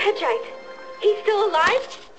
Petrite. He's still alive?